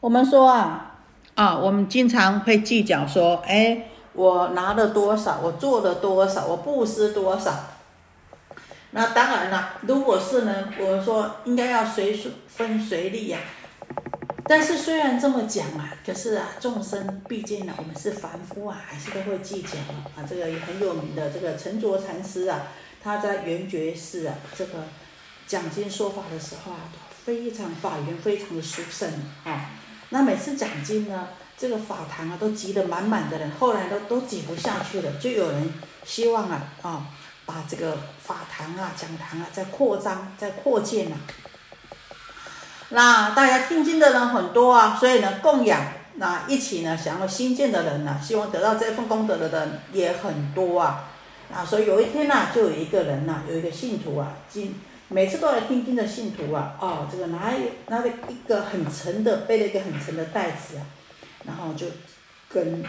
我们说啊，啊，我们经常会计较说，哎，我拿了多少，我做了多少，我布施多少。那当然了，如果是呢，我说应该要随分随利呀。但是虽然这么讲啊，可是啊，众生毕竟呢，我们是凡夫啊，还是都会计较啊。这个也很有名的这个陈卓禅师啊，他在圆觉寺啊，这个讲经说法的时候啊，非常法缘非常的殊胜啊。那每次讲经呢，这个法堂啊都挤得满满的人，后来都都挤不下去了，就有人希望啊啊，把这个法堂啊讲堂啊再扩张再扩建啊。那大家听经的人很多啊，所以呢供养那一起呢想要新建的人呢，希望得到这份功德的人也很多啊。啊，所以有一天呢，就有一个人呢，有一个信徒啊，经每次都来听经的信徒啊，哦，这个拿拿了一个很沉的，背了一个很沉的袋子啊，然后就跟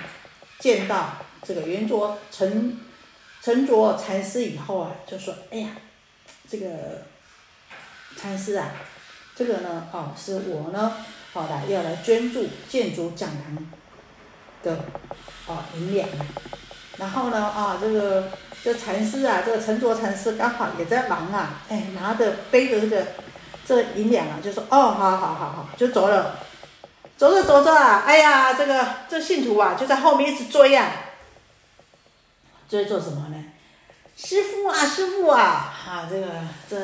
见到这个圆桌陈陈卓禅师以后啊，就说：“哎呀，这个禅师啊。”这个呢，哦，是我呢，好来要来捐助建筑讲堂的，哦，银两。然后呢，啊，这个这禅师啊，这个陈卓禅师刚好也在忙啊，哎，拿着背着这个这银两啊，就说，哦，好好好好，就走了，走着走着啊，哎呀，这个这信徒啊，就在后面一直追啊，追做什么呢？师傅啊，师傅啊，啊，这个这。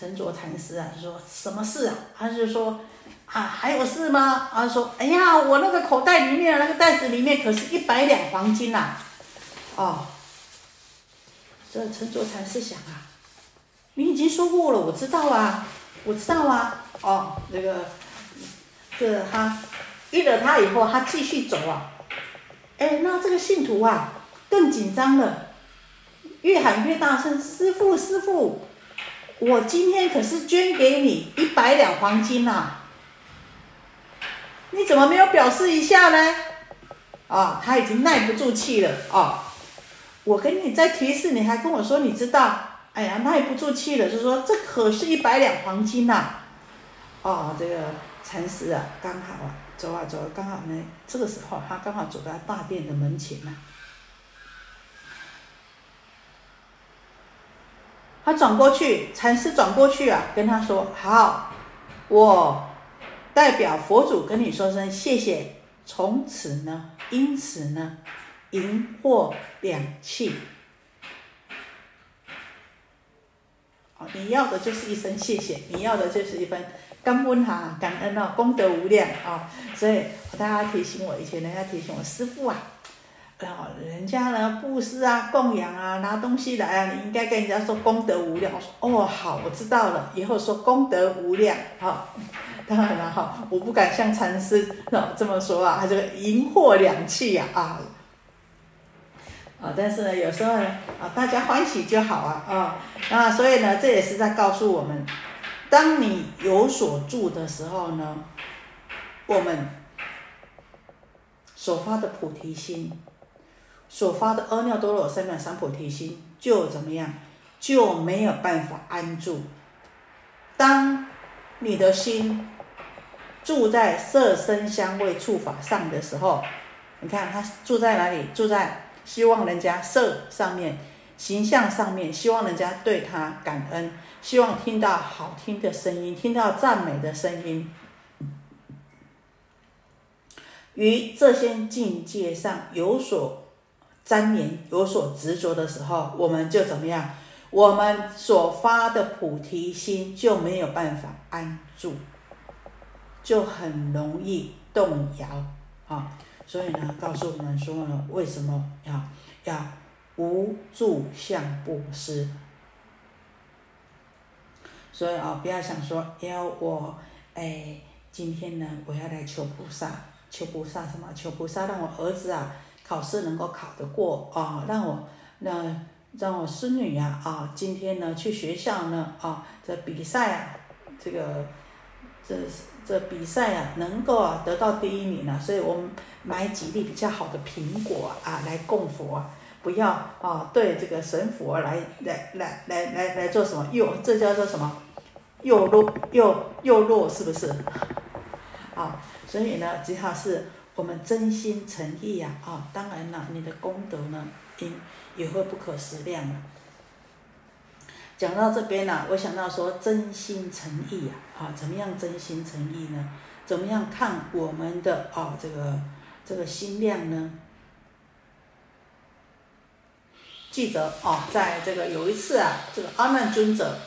陈卓禅师啊，说什么事啊？他就说啊，还有事吗？他说，哎呀，我那个口袋里面那个袋子里面可是一百两黄金呐！哦，这陈卓禅师想啊，你已经说过了，我知道啊，我知道啊。哦，那个，这他遇了他以后，他继续走啊。哎，那这个信徒啊，更紧张了，越喊越大声，师傅，师傅。我今天可是捐给你一百两黄金呐，你怎么没有表示一下呢？啊，他已经耐不住气了啊！我跟你在提示，你还跟我说你知道？哎呀，耐不住气了，就说这可是一百两黄金呐！哦，这个禅师啊，刚好啊，走啊走，刚好呢，这个时候他刚好走到大殿的门前呐。他转过去，禅师转过去啊，跟他说：“好，我代表佛祖跟你说声谢谢。从此呢，因此呢，银货两气。哦，你要的就是一声谢谢，你要的就是一份感恩哈，感恩哦，功德无量啊。所以大家提醒我，以前人家提醒我师傅啊。”哦，人家呢布施啊、供养啊、拿东西来啊，你应该跟人家说功德无量。我说哦，好，我知道了，以后说功德无量。好，当然了哈，我不敢像禅师哦这么说啊，他这个银货两气呀。啊，啊但是呢，有时候呢啊，大家欢喜就好啊啊。那所以呢，这也是在告诉我们，当你有所住的时候呢，我们所发的菩提心。所发的阿耨多罗三藐三菩提心就怎么样，就没有办法安住。当你的心住在色身香味触法上的时候，你看他住在哪里？住在希望人家色上面、形象上面，希望人家对他感恩，希望听到好听的声音，听到赞美的声音。于这些境界上有所。粘连有所执着的时候，我们就怎么样？我们所发的菩提心就没有办法安住，就很容易动摇啊！所以呢，告诉我们说呢，为什么要要无住相布施？所以啊，不要想说，要我哎，今天呢，我要来求菩萨，求菩萨什么？求菩萨让我儿子啊！考试能够考得过啊，让我那让我孙女呀啊，今天呢去学校呢啊，这比赛啊，这个这是这比赛啊，能够啊得到第一名啊，所以我们买几粒比较好的苹果啊来供佛，不要啊对这个神佛来来来来来来做什么诱，这叫做什么诱弱诱诱弱是不是？啊，所以呢，只要是我们真心诚意呀，啊，当然了，你的功德呢，也也会不可思量了。讲到这边呢，我想到说真心诚意呀，啊，怎么样真心诚意呢？怎么样看我们的啊这个这个心量呢？记得哦，在这个有一次啊，这个阿难尊者，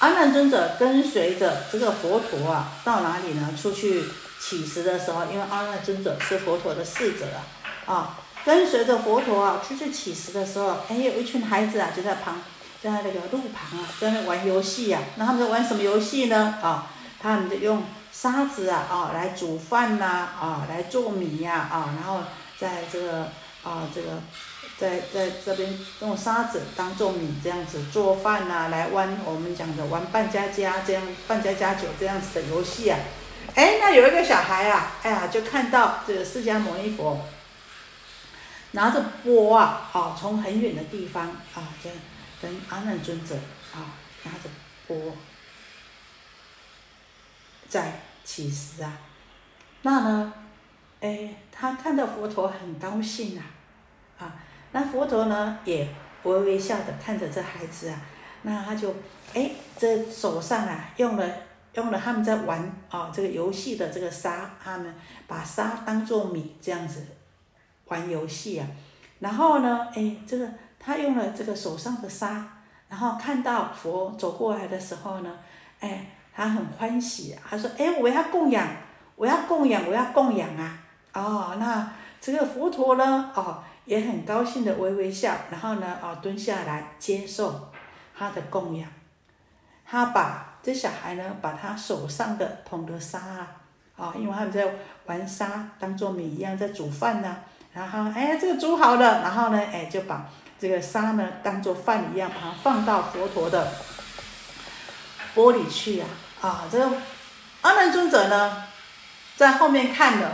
阿难尊者跟随着这个佛陀啊，到哪里呢？出去乞食的时候，因为阿难尊者是佛陀的侍者啊，啊，跟随着佛陀啊出去乞食的时候，哎，有一群孩子啊就在旁，在那个路旁啊，在那玩游戏呀。那他们在玩什么游戏呢？啊，他们在用沙子啊啊来煮饭呐，啊来做米呀啊，然后在这个。啊，这个在在这边用沙子当做米这样子做饭呐，来玩我们讲的玩扮家家这样扮家家酒这样子的游戏啊。哎，那有一个小孩啊，哎呀，就看到这个释迦牟尼佛拿着钵啊，啊，从很远的地方啊，跟跟阿难尊者啊拿着钵在乞食啊。那呢，哎，他看到佛陀很高兴啊。啊，那佛陀呢也微微笑的看着这孩子啊，那他就哎，这手上啊用了用了他们在玩啊这个游戏的这个沙，他们把沙当做米这样子玩游戏啊，然后呢，哎，这个他用了这个手上的沙，然后看到佛走过来的时候呢，哎，他很欢喜，他说，哎，我要供养，我要供养，我要供养啊，哦，那这个佛陀呢，哦。也很高兴的微微笑，然后呢，哦，蹲下来接受他的供养。他把这小孩呢，把他手上的捧的沙啊，哦，因为他们在玩沙，当做米一样在煮饭呢。然后，哎，这个煮好了，然后呢，哎，就把这个沙呢，当做饭一样，把它放到佛陀的钵里去呀。啊，这个阿难尊者呢，在后面看了，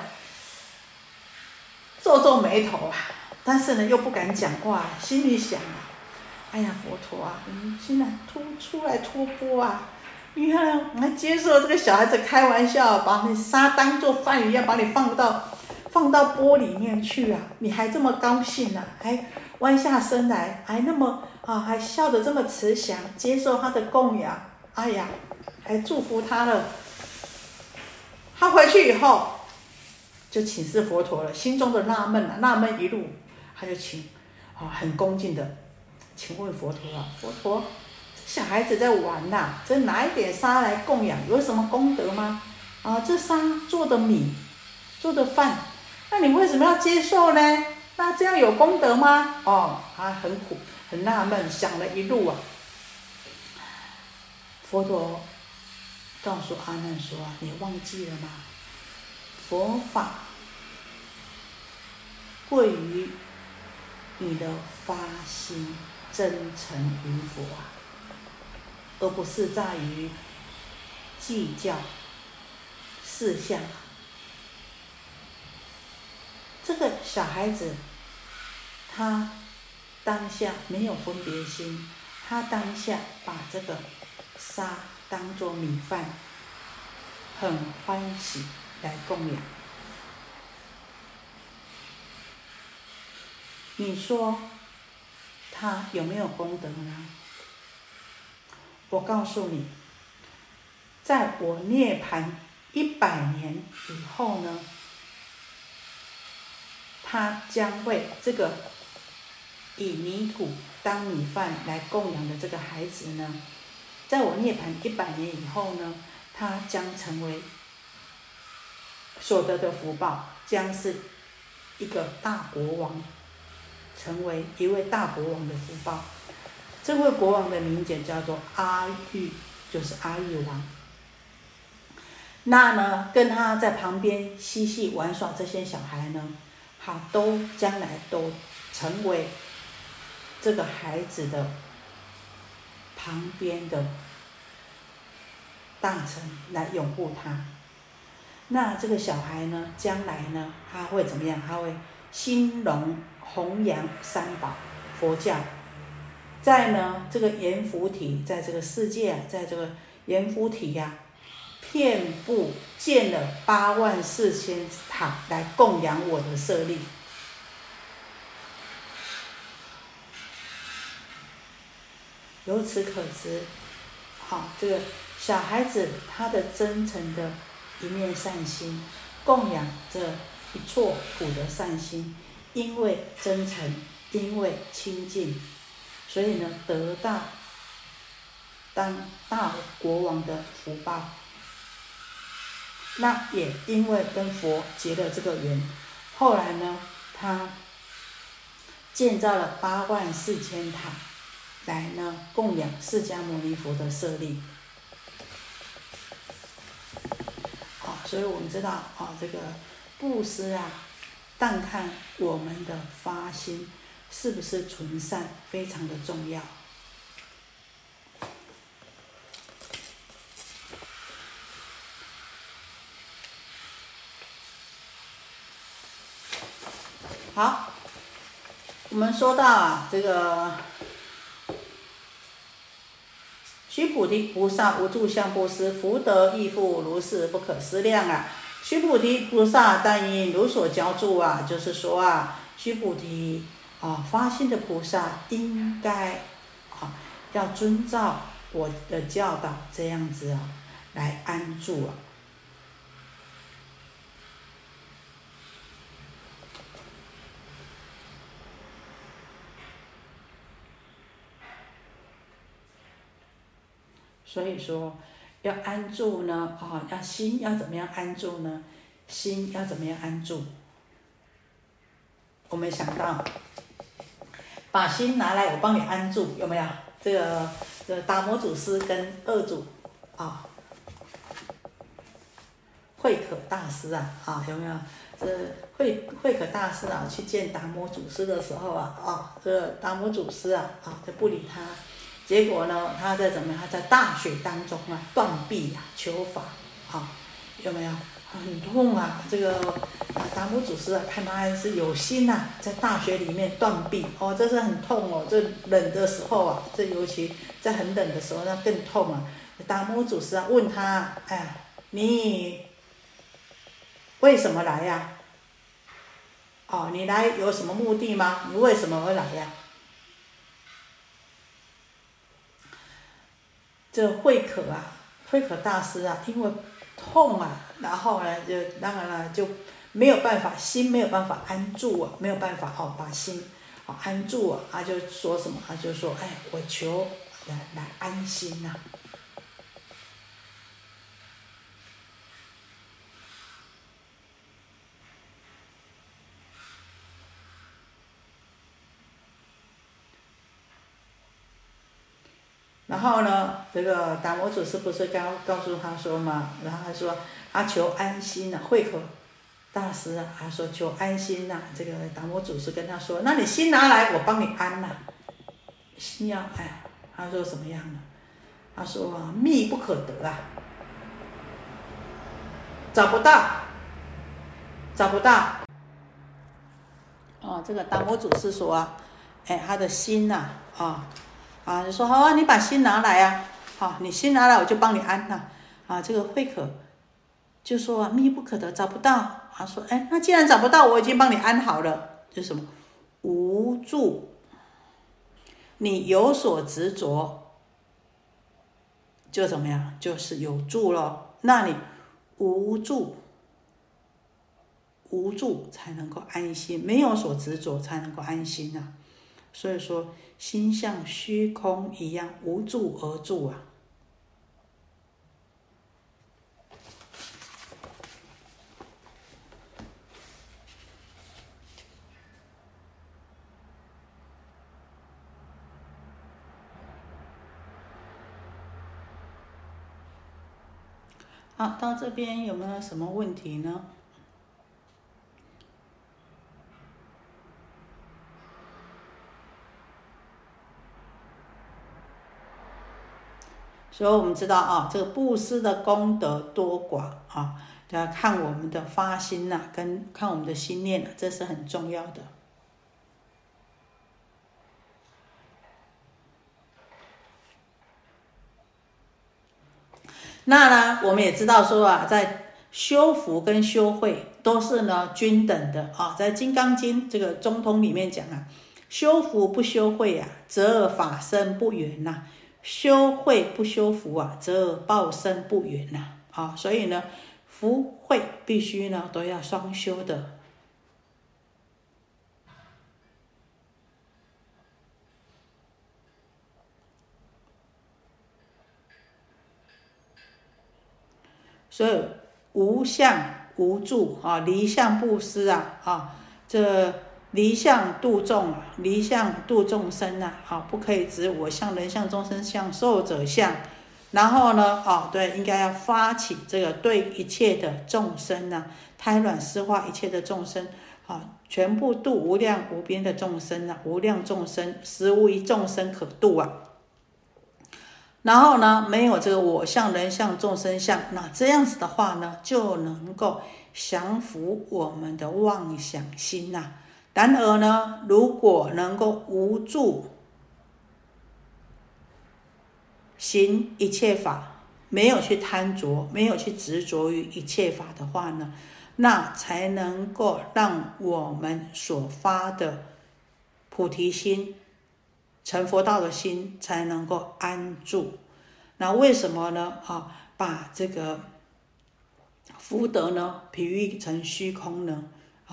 皱皱眉头啊。但是呢，又不敢讲话，心里想啊，哎呀，佛陀啊，你现在突出来托钵啊，你看，我还接受这个小孩子开玩笑，把你沙当做饭一样，把你放到放到钵里面去啊，你还这么高兴呢，还弯下身来，还那么啊，还笑得这么慈祥，接受他的供养，哎呀，还祝福他了。他回去以后，就请示佛陀了，心中的纳闷啊，纳闷一路。他就请，啊，很恭敬的，请问佛陀啊，佛陀，小孩子在玩呐，这拿一点沙来供养，有什么功德吗？啊，这沙做的米，做的饭，那你为什么要接受呢？那这样有功德吗？哦，他很苦，很纳闷，想了一路啊。佛陀告诉阿难说：“你忘记了吗？佛法贵于。”你的发心真诚与否啊，而不是在于计较事项。这个小孩子，他当下没有分别心，他当下把这个沙当做米饭，很欢喜来供养。你说他有没有功德呢？我告诉你，在我涅槃一百年以后呢，他将会这个以泥土当米饭来供养的这个孩子呢，在我涅槃一百年以后呢，他将成为所得的福报，将是一个大国王。成为一位大国王的福报。这位国王的名字叫做阿育，就是阿育王。那呢，跟他在旁边嬉戏玩耍这些小孩呢，好，都将来都成为这个孩子的旁边的大臣来拥护他。那这个小孩呢，将来呢，他会怎么样？他会兴隆。弘扬三宝佛教，在呢这个阎浮提，在这个世界，在这个阎浮提呀，遍布建了八万四千塔来供养我的舍利。由此可知，好，这个小孩子他的真诚的一面善心，供养这一座土的善心，因为真诚，因为亲近，所以呢，得到当大国王的福报。那也因为跟佛结了这个缘，后来呢，他建造了八万四千塔。来呢，供养释迦牟尼佛的舍利。好，所以我们知道啊，这个布施啊，但看我们的发心是不是纯善，非常的重要。好，我们说到啊，这个。须菩提菩萨无住相布施，福德亦复如是，不可思量啊！须菩提菩萨但应如所教住啊，就是说啊，须菩提啊，发心的菩萨应该啊，要遵照我的教导这样子啊，来安住啊。所以说，要安住呢，啊，要心要怎么样安住呢？心要怎么样安住？我们想到，把心拿来，我帮你安住，有没有？这个，这达摩祖师跟二祖，啊，慧可大师啊，啊，有没有？这慧慧可大师啊，去见达摩祖师的时候啊，啊，这达摩祖师啊，啊，就不理他。结果呢，他在怎么样？他在大雪当中啊，断臂呀，求法，啊，有没有？很痛啊！这个达摩祖师啊，看他还是有心呐，在大雪里面断臂，哦，这是很痛哦。这冷的时候啊，这尤其在很冷的时候，那更痛啊。达摩祖师啊，问他，哎，你为什么来呀？哦，你来有什么目的吗？你为什么而来呀？这慧可啊，慧可大师啊，因为痛啊，然后呢，就当然了，就没有办法，心没有办法安住啊，没有办法哦，把心哦安住啊，他就说什么？他就说，哎，我求来来安心呐。后呢，这个达摩祖师不是告告诉他说嘛，然后他说他求安心呐，慧可大师啊，他说求安心呐。这个达摩祖师跟他说，那你心拿来，我帮你安呐。心要哎，他说什么样呢？他说啊密不可得啊，找不到，找不到。哦，这个达摩祖师说啊，哎，他的心呐，啊。啊，你说好啊，你把心拿来啊，好，你心拿来，我就帮你安了。啊，这个慧可就说啊密不可得，找不到。他说，哎，那既然找不到，我已经帮你安好了，就什么无助。你有所执着，就怎么样？就是有助了。那你无助，无助才能够安心，没有所执着才能够安心呐。所以说。心像虚空一样无助而住啊！好，到这边有没有什么问题呢？所以我们知道啊，这个布施的功德多寡啊，要看我们的发心呐，跟看我们的心念这是很重要的。那呢，我们也知道说啊，在修福跟修慧都是呢均等的啊，在《金刚经》这个中通里面讲啊，修福不修慧啊，则法身不圆呐；修慧不修福啊，则报身不远呐。啊，所以呢，福慧必须呢都要双修的。所以无相无助啊，离相布施啊，啊，这离相度众，离相度众生呐，啊，不可以指我相、人相、众生相、寿者相。然后呢，哦，对，应该要发起这个对一切的众生呐，胎卵湿化一切的众生，啊，全部度无量无边的众生呐，无量众生，实无一众生可度啊。然后呢，没有这个我相、人相、众生相，那这样子的话呢，就能够降服我们的妄想心呐。然而呢，如果能够无助行一切法，没有去贪着，没有去执着于一切法的话呢，那才能够让我们所发的菩提心。成佛道的心才能够安住。那为什么呢？啊，把这个福德呢比喻成虚空呢？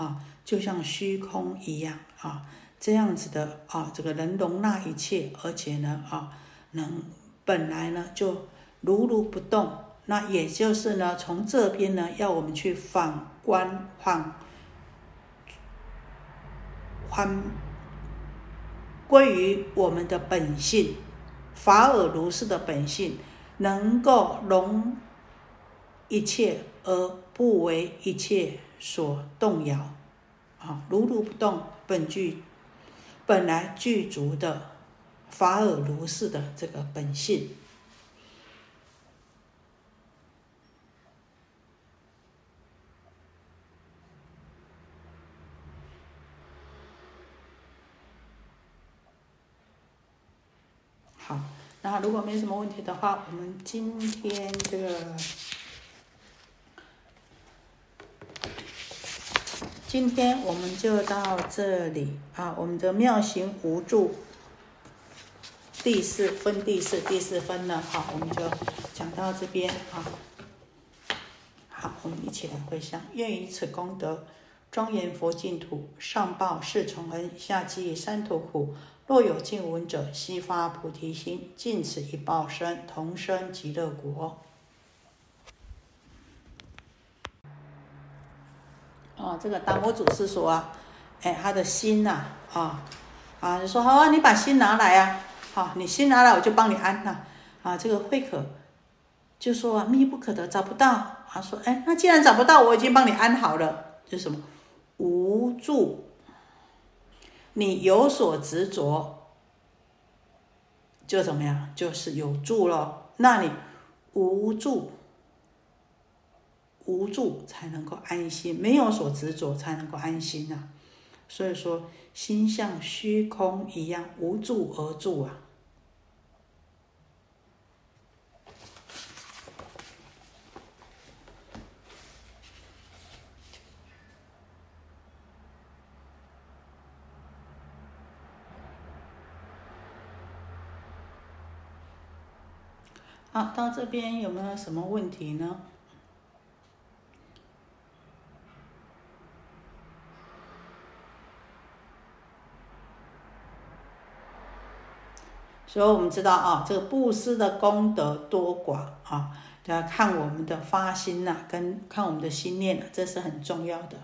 啊，就像虚空一样啊，这样子的啊，这个能容纳一切，而且呢啊，能本来呢就如如不动。那也就是呢，从这边呢，要我们去反观反还。归于我们的本性，法尔如是的本性，能够容一切而不为一切所动摇，啊，如如不动，本具本来具足的法尔如是的这个本性。好，那如果没什么问题的话，我们今天这个，今天我们就到这里啊。我们的妙行无助第四分第四第四分呢，好，我们就讲到这边啊。好，我们一起来回向，愿以此功德庄严佛净土，上报四重恩，下济三途苦。若有见闻者，悉发菩提心，尽此一报身，同生极乐国。哦，这个达摩祖师说啊，哎，他的心呐，啊，啊，你说好啊，你把心拿来啊，好，你心拿来，我就帮你安呐。啊，这个慧可就说啊密不可得，找不到。他说，哎，那既然找不到，我已经帮你安好了，就什么无助。你有所执着，就怎么样？就是有助了。那你无助，无助才能够安心，没有所执着才能够安心呐。所以说，心像虚空一样，无助而住啊。好，到这边有没有什么问题呢？所以我们知道啊，这个布施的功德多寡啊，要看我们的发心呐，跟看我们的心念呐，这是很重要的。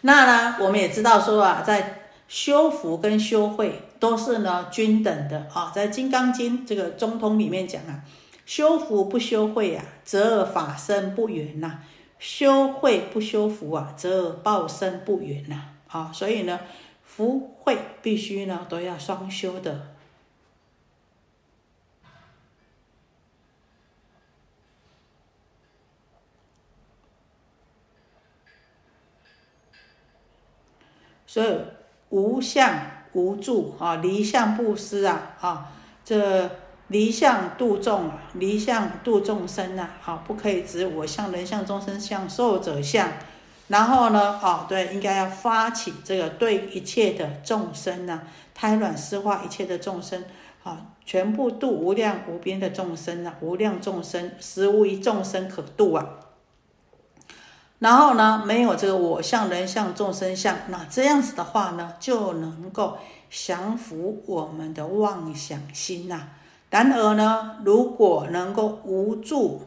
那呢，我们也知道说啊，在修福跟修慧都是呢均等的啊。在《金刚经》这个中通里面讲啊，修福不修慧啊，则法身不圆呐；修慧不修福啊，则报身不圆呐。啊，所以呢，福慧必须呢都要双修的。所以无相无助啊，离相布施啊啊，这离相度众啊，离相度众生呐，好，不可以指我相、人相、众生相、寿者相。然后呢，哦，对，应该要发起这个对一切的众生呢，胎卵湿化一切的众生，啊，全部度无量无边的众生啊，无量众生，实无一众生可度啊。然后呢，没有这个我相、人相、众生相，那这样子的话呢，就能够降服我们的妄想心呐。然而呢，如果能够无助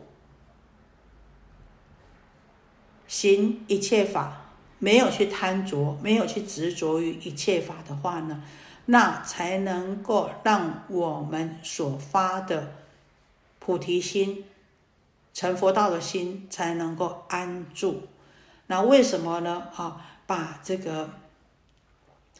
行一切法，没有去贪着，没有去执着于一切法的话呢，那才能够让我们所发的菩提心。成佛道的心才能够安住，那为什么呢？啊，把这个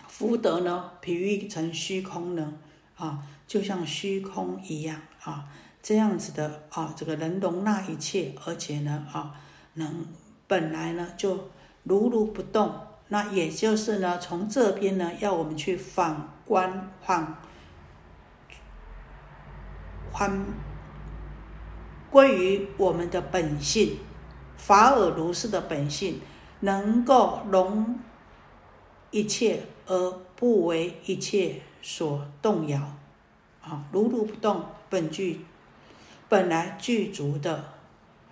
福德呢比喻成虚空呢？啊，就像虚空一样啊，这样子的啊，这个能容纳一切，而且呢啊，能本来呢就如如不动。那也就是呢，从这边呢，要我们去反观反观。归于我们的本性，法尔如是的本性，能够容一切而不为一切所动摇，啊，如如不动，本具本来具足的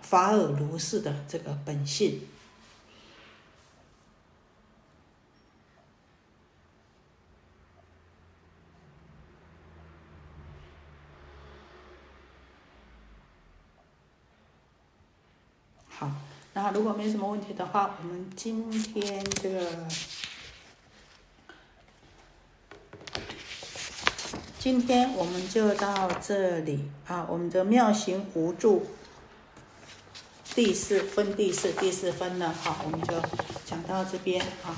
法尔如是的这个本性。好，那如果没什么问题的话，我们今天这个，今天我们就到这里啊。我们的妙行无助第四分第四第四分呢，好，我们就讲到这边啊。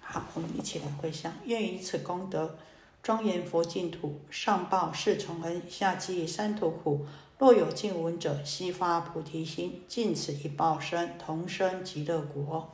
好，我们一起来回向，愿以此功德庄严佛净土，上报四重恩，下济三途苦。若有见闻者，悉发菩提心，尽此一报身，同生极乐国。